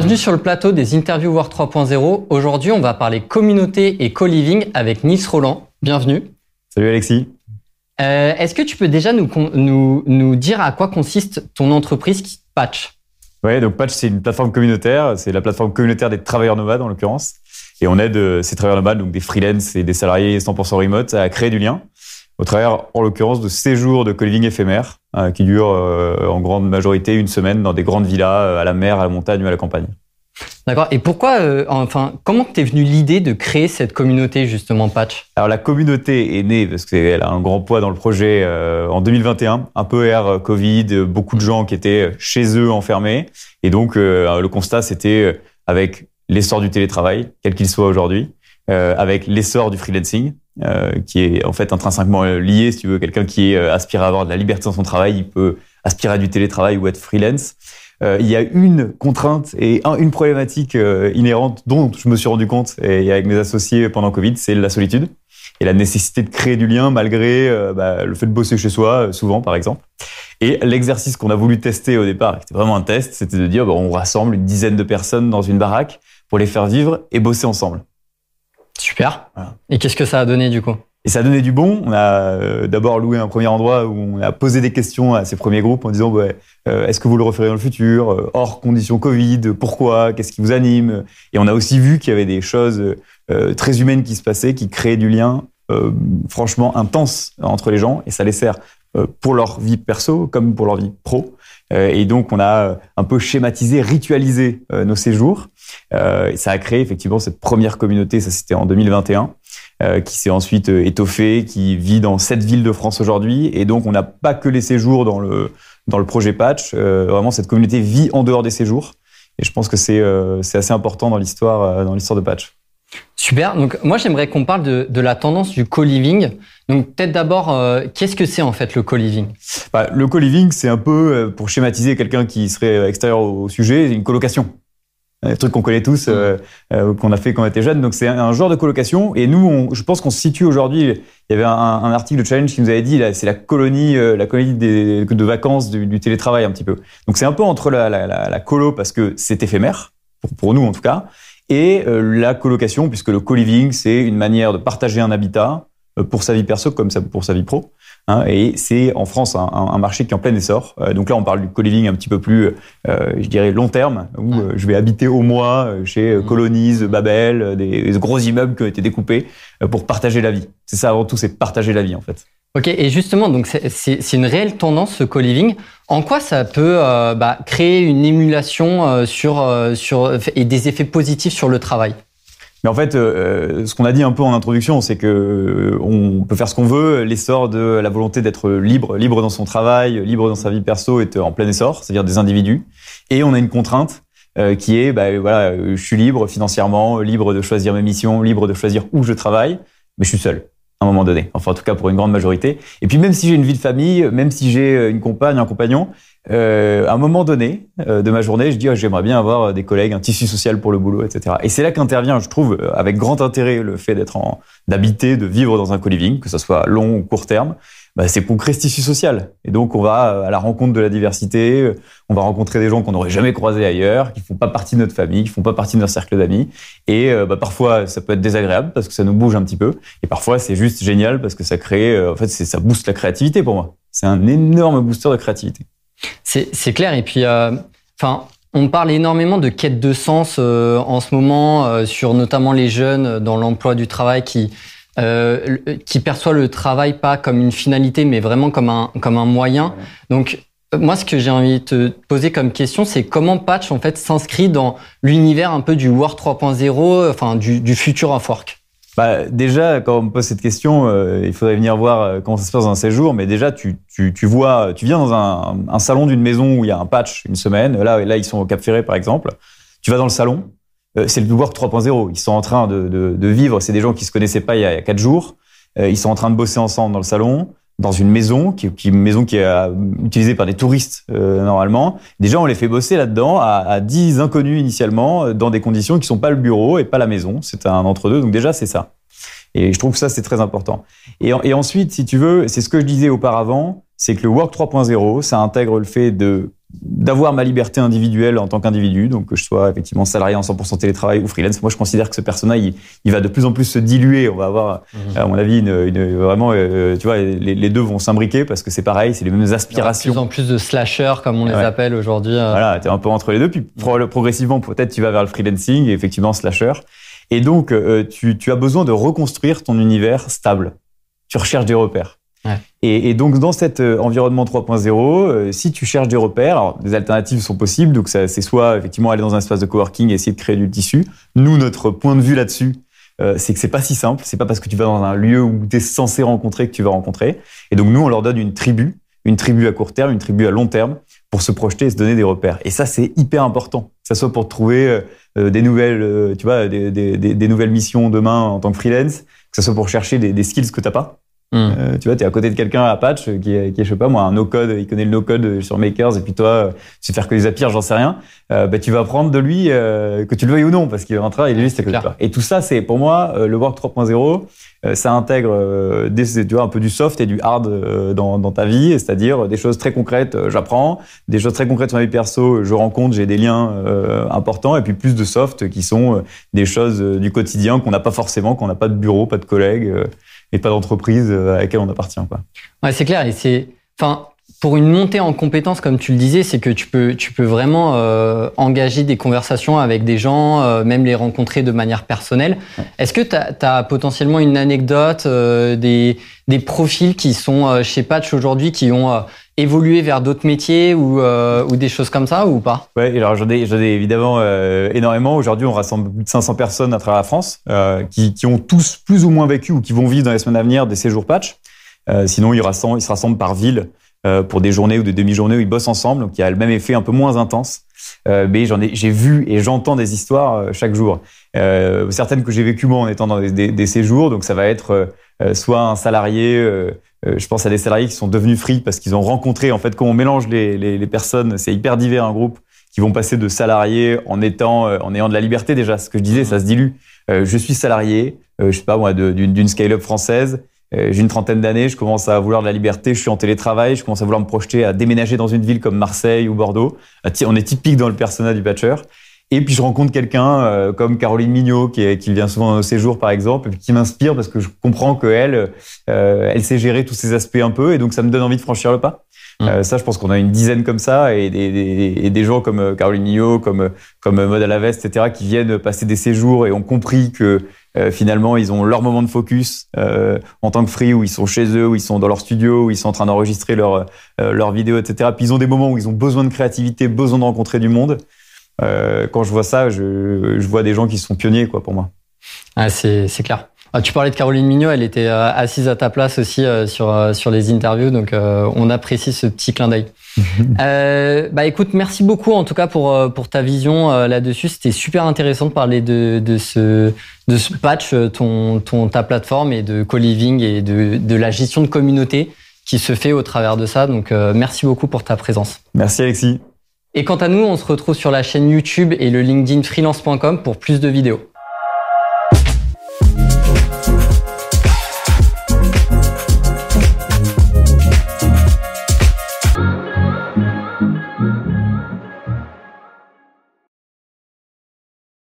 Bienvenue sur le plateau des Interviews War 3.0. Aujourd'hui, on va parler communauté et co-living avec Nice Roland. Bienvenue. Salut Alexis. Euh, Est-ce que tu peux déjà nous, nous, nous dire à quoi consiste ton entreprise Patch? Oui, donc Patch, c'est une plateforme communautaire. C'est la plateforme communautaire des travailleurs nomades, en l'occurrence. Et on aide euh, ces travailleurs nomades, donc des freelance et des salariés 100% remote, à créer du lien au travers, en l'occurrence, de séjours de co-living éphémères euh, qui durent euh, en grande majorité une semaine dans des grandes villas à la mer, à la montagne ou à la campagne. D'accord. Et pourquoi, enfin, comment t'es venu l'idée de créer cette communauté justement Patch? Alors la communauté est née parce qu'elle a un grand poids dans le projet en 2021, un peu air Covid, beaucoup de gens qui étaient chez eux enfermés, et donc le constat c'était avec l'essor du télétravail, quel qu'il soit aujourd'hui, avec l'essor du freelancing, euh, qui est en fait intrinsèquement lié. Si tu veux, quelqu'un qui euh, aspire à avoir de la liberté dans son travail, il peut aspirer à du télétravail ou être freelance. Euh, il y a une contrainte et une problématique inhérente dont je me suis rendu compte et avec mes associés pendant Covid, c'est la solitude et la nécessité de créer du lien malgré bah, le fait de bosser chez soi, souvent par exemple. Et l'exercice qu'on a voulu tester au départ, qui était vraiment un test, c'était de dire bah, on rassemble une dizaine de personnes dans une baraque pour les faire vivre et bosser ensemble. Super. Et qu'est-ce que ça a donné du coup? Et ça a donné du bon. On a euh, d'abord loué un premier endroit où on a posé des questions à ces premiers groupes en disant euh, est-ce que vous le referez dans le futur euh, Hors conditions Covid, pourquoi Qu'est-ce qui vous anime? Et on a aussi vu qu'il y avait des choses très humaines qui se passaient, qui créaient du lien franchement intense entre les gens. Et ça les sert pour leur vie perso comme pour leur vie pro. et donc on a un peu schématisé, ritualisé nos séjours. Euh, ça a créé effectivement cette première communauté, ça c'était en 2021, euh, qui s'est ensuite euh, étoffée, qui vit dans sept villes de France aujourd'hui. Et donc on n'a pas que les séjours dans le, dans le projet Patch, vraiment cette communauté vit en dehors des séjours. Et je pense que c'est assez important dans l'histoire de Patch. Super. Donc moi j'aimerais qu'on parle de, de, la tendance du co-living. Donc peut-être d'abord, qu'est-ce que c'est en fait le co-living? Bah, Le co-living, c'est un peu, pour schématiser quelqu'un qui serait extérieur au sujet, une colocation un truc qu'on connaît tous, euh, euh, qu'on a fait quand on était jeune. Donc c'est un, genre de colocation. Et nous, on, je pense qu'on se situe aujourd'hui. Il y avait un, un, article de Challenge qui nous avait dit, c'est la colonie, euh, la colonie des, de vacances du, du, télétravail un petit peu. Donc c'est un peu entre la, la, la, la colo parce que c'est éphémère pour, pour, nous en tout cas, et la colocation puisque le co-living c'est une manière de partager un habitat pour sa vie perso comme pour sa vie pro. Hein, et c'est en France un, un, marché qui est en plein essor. Euh, donc là, on parle du co-living un petit peu plus, euh, je dirais, long terme, où euh, je vais habiter au mois chez mmh. Colonies, Babel, des, des, gros immeubles qui ont été découpés pour partager la vie. C'est ça avant tout, c'est partager la vie en fait. Ok, et justement, donc c'est une réelle tendance ce co-living. En quoi ça peut bah, créer une émulation sur, sur et des effets positifs sur le travail? Mais en fait, euh, ce qu'on a dit un peu en introduction, c'est que euh, on peut faire ce qu'on veut. L'essor de la volonté d'être libre, libre dans son travail, libre dans sa vie perso, est en plein essor, c'est-à-dire des individus. Et on a une contrainte euh, qui est, bah, voilà, je suis libre financièrement, libre de choisir mes missions, libre de choisir où je travaille, mais je suis seul un moment donné. Enfin, en tout cas pour une grande majorité. Et puis même si j'ai une vie de famille, même si j'ai une compagne, un compagnon, euh, à un moment donné euh, de ma journée, je dis oh, j'aimerais bien avoir des collègues, un tissu social pour le boulot, etc. Et c'est là qu'intervient, je trouve, euh, avec grand intérêt le fait d'être en d'habiter, de vivre dans un co-living, que ce soit long ou court terme. Bah, c'est pour créer ce tissu social. Et donc on va à la rencontre de la diversité, on va rencontrer des gens qu'on n'aurait jamais croisés ailleurs, qui font pas partie de notre famille, qui font pas partie de notre cercle d'amis. Et bah, parfois ça peut être désagréable parce que ça nous bouge un petit peu. Et parfois c'est juste génial parce que ça crée, en fait, ça booste la créativité pour moi. C'est un énorme booster de créativité. C'est clair. Et puis, euh, enfin, on parle énormément de quête de sens euh, en ce moment, euh, sur notamment les jeunes dans l'emploi du travail qui qui perçoit le travail pas comme une finalité, mais vraiment comme un comme un moyen. Donc moi, ce que j'ai envie de te poser comme question, c'est comment Patch en fait s'inscrit dans l'univers un peu du Work 3.0, enfin du, du futur of work. Bah, déjà, quand on me pose cette question, euh, il faudrait venir voir euh, comment ça se passe dans un séjour. Mais déjà, tu, tu, tu vois, tu viens dans un, un, salon d'une maison où il y a un patch une semaine. Là, là, ils sont au Cap Ferré, par exemple. Tu vas dans le salon. Euh, c'est le Work 3.0. Ils sont en train de, de, de vivre. C'est des gens qui se connaissaient pas il y a quatre jours. ils sont en train de bosser ensemble dans le salon dans une maison, qui, qui maison qui est euh, utilisée par des touristes euh, normalement. Déjà, on les fait bosser là-dedans à, à 10 inconnus initialement, euh, dans des conditions qui sont pas le bureau et pas la maison. C'est un entre-deux. Donc déjà, c'est ça. Et je trouve que ça, c'est très important. Et ensuite, si tu veux, c'est ce que je disais auparavant, c'est que le Work 3.0, ça intègre le fait de d'avoir ma liberté individuelle en tant qu'individu, donc que je sois effectivement salarié en 100% télétravail ou freelance. Moi, je considère que ce personnage, il, va de plus en plus se diluer. On va avoir, mhm. à mon avis, une, vraiment, euh, tu vois, les, deux vont s'imbriquer parce que c'est pareil, c'est les mêmes aspirations. de plus en plus de slashers, comme on les appelle aujourd'hui. Euh. Voilà, t'es un peu entre les deux. Puis progressivement, peut-être tu vas vers le freelancing et effectivement slasher. Et donc, euh, tu, tu as besoin de reconstruire ton univers stable. Tu recherches des repères. Et, donc dans cet euh, environnement 3.0, euh, si tu cherches des repères, alors, des alternatives sont possibles. Donc c'est soit effectivement aller dans un espace de coworking et essayer de créer du tissu. Nous, notre point de vue là-dessus, euh, c'est que c'est pas si simple. C'est pas parce que tu vas dans un lieu où tu es censé rencontrer que tu vas rencontrer. Et donc nous, on leur donne une tribu, une tribu à court terme, une tribu à long terme, pour se projeter et se donner des repères. Et ça, c'est hyper important. Que ça soit pour trouver des nouvelles, tu vois, des, des, des, nouvelles missions demain en tant que freelance, que ce soit pour chercher des, des skills que t'as pas. Hmm. Euh, tu vois, tu es à côté de quelqu'un à patch qui est, qui est, je sais pas moi, un no-code, il connaît le no-code sur Makers, et puis toi, tu sais faire que des Zapier, j'en sais rien. Euh, bah, tu vas apprendre de lui, euh, que tu le veuilles ou non, parce qu'il rentrera, il est juste à côté de toi. Et tout ça, c'est pour moi, le Work 3.0, ça intègre des, tu vois, un peu du soft et du hard dans, dans ta vie, c'est-à-dire des choses très concrètes, j'apprends, des choses très concrètes sur ma vie perso, je rencontre, j'ai des liens importants, et puis plus de soft qui sont des choses du quotidien qu'on n'a pas forcément, qu'on n'a pas de bureau, pas de collègues et pas d'entreprise euh, à laquelle on appartient. Quoi. Ouais, c'est clair. Et c'est, enfin, pour une montée en compétences, comme tu le disais, c'est que tu peux, tu peux vraiment euh, engager des conversations avec des gens, euh, même les rencontrer de manière personnelle. Est-ce que tu as, potentiellement une anecdote, des, des profils qui sont chez Patch aujourd'hui, qui ont évolué vers d'autres métiers ou, ou, des choses comme ça ou pas? Ouais, alors j'en ai, ai, évidemment énormément. Aujourd'hui, on rassemble plus de 500 personnes à travers la France qui, qui, ont tous plus ou moins vécu ou qui vont vivre dans les semaines à venir des séjours Patch. sinon, ils, rassemblent, ils se rassemblent par ville. Euh, pour des journées ou des demi-journées où ils bossent ensemble, donc il y a le même effet un peu moins intense. Euh, mais j'en ai, j'ai vu et j'entends des histoires euh, chaque jour. Certaines que j'ai vécues moi en étant dans des, des, des séjours, donc ça va être soit un salarié, je pense à des salariés qui sont devenus free parce qu'ils ont rencontré, en fait, quand on mélange les, les, les personnes, c'est hyper divers un groupe, qui vont passer de salariés en étant, en ayant de la liberté déjà. Ce que je disais, ça se dilue. je suis salarié, je sais pas moi, d'une scale-up française. Euh, j'ai une trentaine d'années, je commence à vouloir de la liberté, je suis en télétravail, je commence à vouloir me projeter à déménager dans une ville comme Marseille ou Bordeaux. Euh, on est typique dans le personnage du patcher. Et puis je rencontre quelqu'un euh, comme Caroline Mignot qui, qui vient souvent au séjour par exemple, et qui m'inspire parce que je comprends qu'elle, euh, elle sait gérer tous ces aspects un peu, et donc ça me donne envie de franchir le pas. Mmh. ça, je pense qu'on a une dizaine comme ça, et des, des, et des gens comme Caroline Mignot, comme comme Mode à la veste, etc., qui viennent passer des séjours et ont compris que euh, finalement, ils ont leur moment de focus euh, en tant que free, où ils sont chez eux, où ils sont dans leur studio, où ils sont en train d'enregistrer leur euh, leur vidéo, etc. Puis ils ont des moments où ils ont besoin de créativité, besoin de rencontrer du monde. Euh, quand je vois ça, je, je, vois des gens qui sont pionniers, quoi, pour moi. Ah, c'est clair. Ah, tu parlais de Caroline Mignot, elle était assise à ta place aussi sur sur les interviews, donc on apprécie ce petit clin d'œil. euh, bah écoute, merci beaucoup en tout cas pour euh, pour ta vision euh, là-dessus. C'était super intéressant de parler de de ce de ce patch, euh, ton ton ta plateforme et de co-living et de de la gestion de communauté qui se fait au travers de ça. Donc merci beaucoup pour ta présence. Merci Alexis. Et quant à nous, on se retrouve sur la chaîne YouTube et le LinkedIn freelance.com pour plus de vidéos.